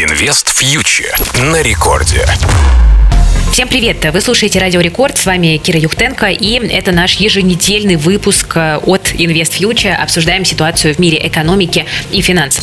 Инвест фьючер на рекорде. Всем привет! Вы слушаете Радио Рекорд, с вами Кира Юхтенко, и это наш еженедельный выпуск э, от Invest Future. Обсуждаем ситуацию в мире экономики и финансов.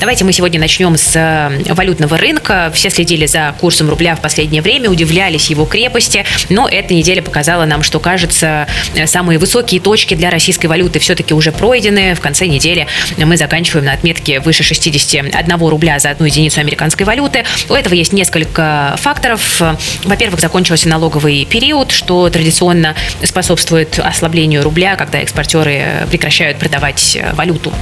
Давайте мы сегодня начнем с э, валютного рынка. Все следили за курсом рубля в последнее время, удивлялись его крепости, но эта неделя показала нам, что, кажется, э, самые высокие точки для российской валюты все-таки уже пройдены. В конце недели мы заканчиваем на отметке выше 61 рубля за одну единицу американской валюты. У этого есть несколько факторов. Во-первых, закончился налоговый период, что традиционно способствует ослаблению рубля, когда экспортеры прекращают продавать валюту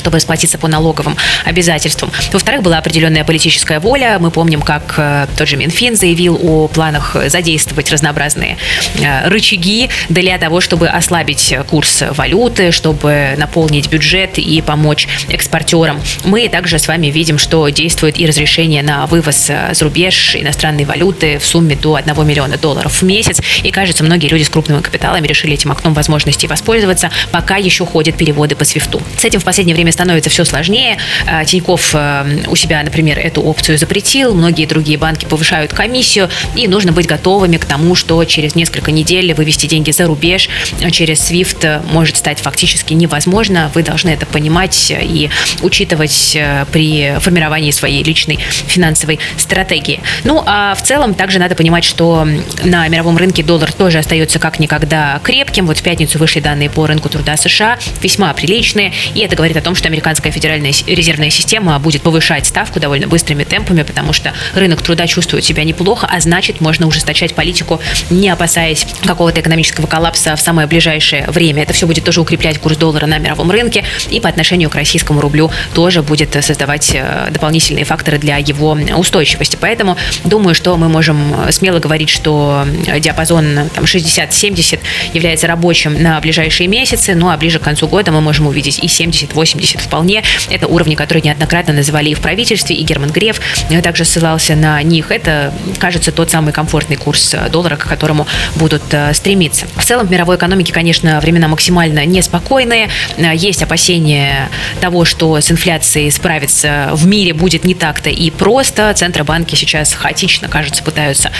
чтобы расплатиться по налоговым обязательствам. Во-вторых, была определенная политическая воля. Мы помним, как э, тот же Минфин заявил о планах задействовать разнообразные э, рычаги для того, чтобы ослабить курс валюты, чтобы наполнить бюджет и помочь экспортерам. Мы также с вами видим, что действует и разрешение на вывоз э, за рубеж иностранной валюты в сумме до 1 миллиона долларов в месяц. И, кажется, многие люди с крупными капиталами решили этим окном возможностей воспользоваться, пока еще ходят переводы по свифту. С этим в последнее время время становится все сложнее. А, Тиньков э, у себя, например, эту опцию запретил, многие другие банки повышают комиссию, и нужно быть готовыми к тому, что через несколько недель вывести деньги за рубеж через SWIFT может стать фактически невозможно. Вы должны это понимать и учитывать э, при формировании своей личной финансовой стратегии. Ну, а в целом также надо понимать, что на мировом рынке доллар тоже остается как никогда крепким. Вот в пятницу вышли данные по рынку труда США, весьма приличные, и это говорит о том, том, что американская федеральная резервная система будет повышать ставку довольно быстрыми темпами, потому что рынок труда чувствует себя неплохо, а значит, можно ужесточать политику, не опасаясь какого-то экономического коллапса в самое ближайшее время. Это все будет тоже укреплять курс доллара на мировом рынке и по отношению к российскому рублю тоже будет создавать э, дополнительные факторы для его устойчивости. Поэтому думаю, что мы можем смело говорить, что диапазон 60-70 является рабочим на ближайшие месяцы, ну а ближе к концу года мы можем увидеть и 70-80 80 вполне. Это уровни, которые неоднократно называли и в правительстве, и Герман Греф также ссылался на них. Это, кажется, тот самый комфортный курс э, доллара, к которому будут э, стремиться. В целом, в мировой экономике, конечно, времена максимально неспокойные. Э, есть опасения того, что с инфляцией справиться в мире будет не так-то и просто. Центробанки сейчас хаотично, кажется, пытаются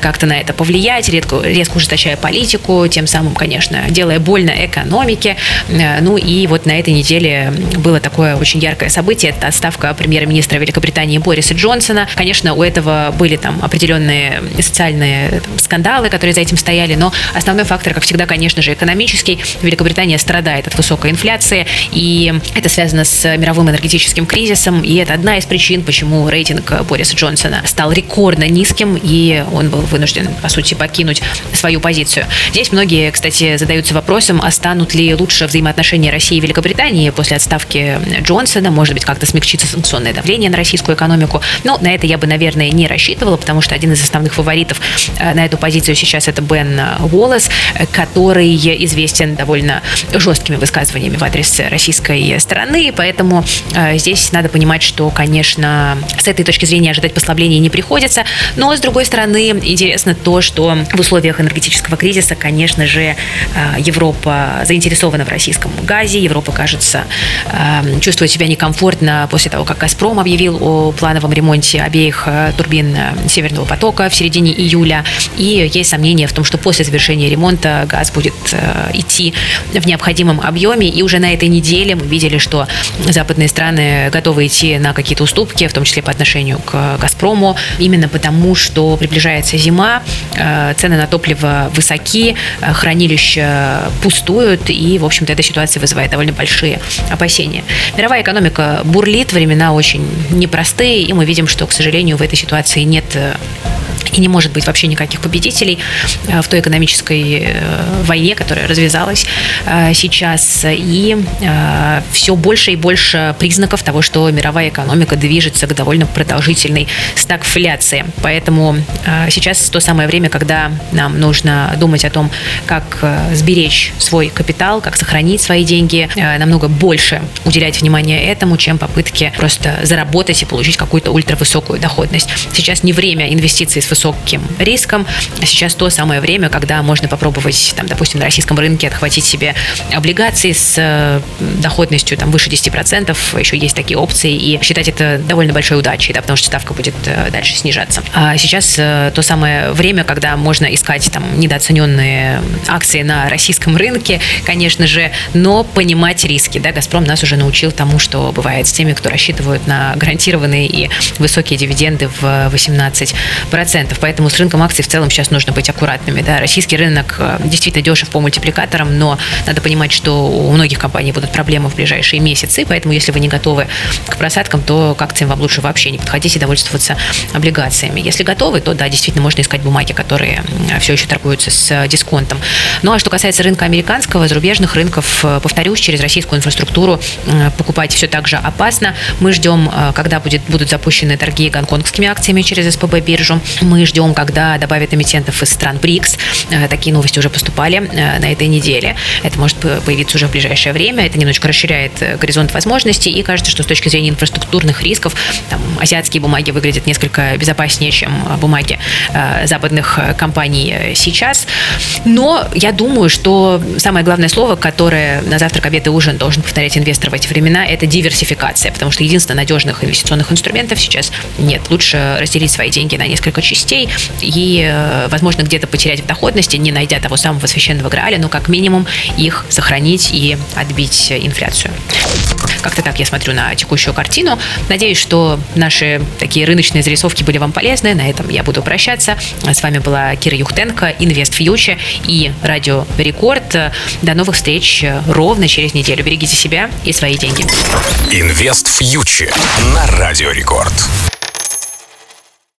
как-то на это повлиять, редко, резко ужесточая политику, тем самым, конечно, делая больно экономике. Ну и вот на этой неделе было такое очень яркое событие. Это отставка премьер-министра Великобритании Бориса Джонсона. Конечно, у этого были там определенные социальные там, скандалы, которые за этим стояли, но основной фактор, как всегда, конечно же, экономический. Великобритания страдает от высокой инфляции, и это связано с мировым энергетическим кризисом, и это одна из причин, почему рейтинг Бориса Джонсона стал рекордно низким, и он был вынужден, по сути, покинуть свою позицию. Здесь многие, кстати, задаются вопросом, а станут ли лучше взаимоотношения России и Великобритании после отставки ставки Джонсона, может быть, как-то смягчится санкционное давление на российскую экономику. Но на это я бы, наверное, не рассчитывала, потому что один из основных фаворитов э, на эту позицию сейчас это Бен Уоллес, который известен довольно жесткими высказываниями в адрес российской стороны, поэтому э, здесь надо понимать, что, конечно, с этой точки зрения ожидать послабления не приходится, но, с другой стороны, интересно то, что в условиях энергетического кризиса, конечно же, э, Европа заинтересована в российском газе, Европа, кажется, чувствует себя некомфортно после того, как «Газпром» объявил о плановом ремонте обеих э, турбин э, «Северного потока» в середине июля. И есть сомнения в том, что после завершения ремонта газ будет э, идти в необходимом объеме. И уже на этой неделе мы видели, что западные страны готовы идти на какие-то уступки, в том числе по отношению к «Газпрому», именно потому, что приближается зима, цены на топливо высоки, хранилища пустуют, и, в общем-то, эта ситуация вызывает довольно большие опасения опасения. Мировая экономика бурлит, времена очень непростые, и мы видим, что, к сожалению, в этой ситуации нет э, и не может быть вообще никаких победителей э, в той экономической э, войне, которая развязалась э, сейчас. И все больше и больше признаков того, что мировая экономика движется к довольно продолжительной стагфляции. Поэтому сейчас то самое время, когда нам нужно думать о том, как сберечь свой капитал, как сохранить свои деньги, намного больше уделять внимание этому, чем попытки просто заработать и получить какую-то ультравысокую доходность. Сейчас не время инвестиций с высоким риском. Сейчас то самое время, когда можно попробовать, там, допустим, на российском рынке отхватить себе облигации с э, доходностью там, выше 10%. Еще есть такие опции. И считать это довольно большой удачей, да, потому что ставка будет э, дальше снижаться. А сейчас то самое время, когда можно искать там недооцененные акции на российском рынке, конечно же, но понимать риски. Да, «Газпром» нас уже научил тому, что бывает с теми, кто рассчитывают на гарантированные и высокие дивиденды в 18%. Поэтому с рынком акций в целом сейчас нужно быть аккуратными. Да. Российский рынок э, действительно дешев по мультипликаторам, но надо понимать, что у многих компаний будут проблемы в ближайшие месяцы, поэтому если вы не готовы к просадкам, то к акциям вам лучше вообще не подходить и довольствоваться облигациями. Если готовы, то да, действительно можно искать бумаги, которые все еще торгуются с дисконтом. Ну а что касается рынка американского, зарубежных рынков, э, повторюсь, через российскую инфраструктуру э, покупать все так же опасно. Мы ждем, когда будет, будут запущены торги гонконгскими акциями через СПБ биржу. Мы ждем, когда добавят эмитентов из стран БРИКС. Э, такие новости уже поступали э, на этой неделе. Это может появиться уже в ближайшее время. Это немножечко расширяет э, горизонт возможностей. И кажется, что с точки зрения инфраструктурных рисков, там, азиатские бумаги выглядят несколько безопаснее, чем бумаги западных компаний сейчас. Но я думаю, что самое главное слово, которое на завтрак, обед и ужин должен повторять инвестор в эти времена, это диверсификация. Потому что единственно надежных инвестиционных инструментов сейчас нет. Лучше разделить свои деньги на несколько частей и, э, возможно, где-то потерять в доходности, не найдя того самого священного граля, но как минимум их сохранить и отбить инфляцию. Как-то так я смотрю на текущую картину. Надеюсь, что наши такие рыночные зарисовки были вам полезны. На этом я буду прощаться. С вами была Кира Юхтенко, InvestFuture и Радио Рекорд. До новых встреч ровно через неделю. Берегите себя и свои деньги. InvestFuture на Радио Рекорд.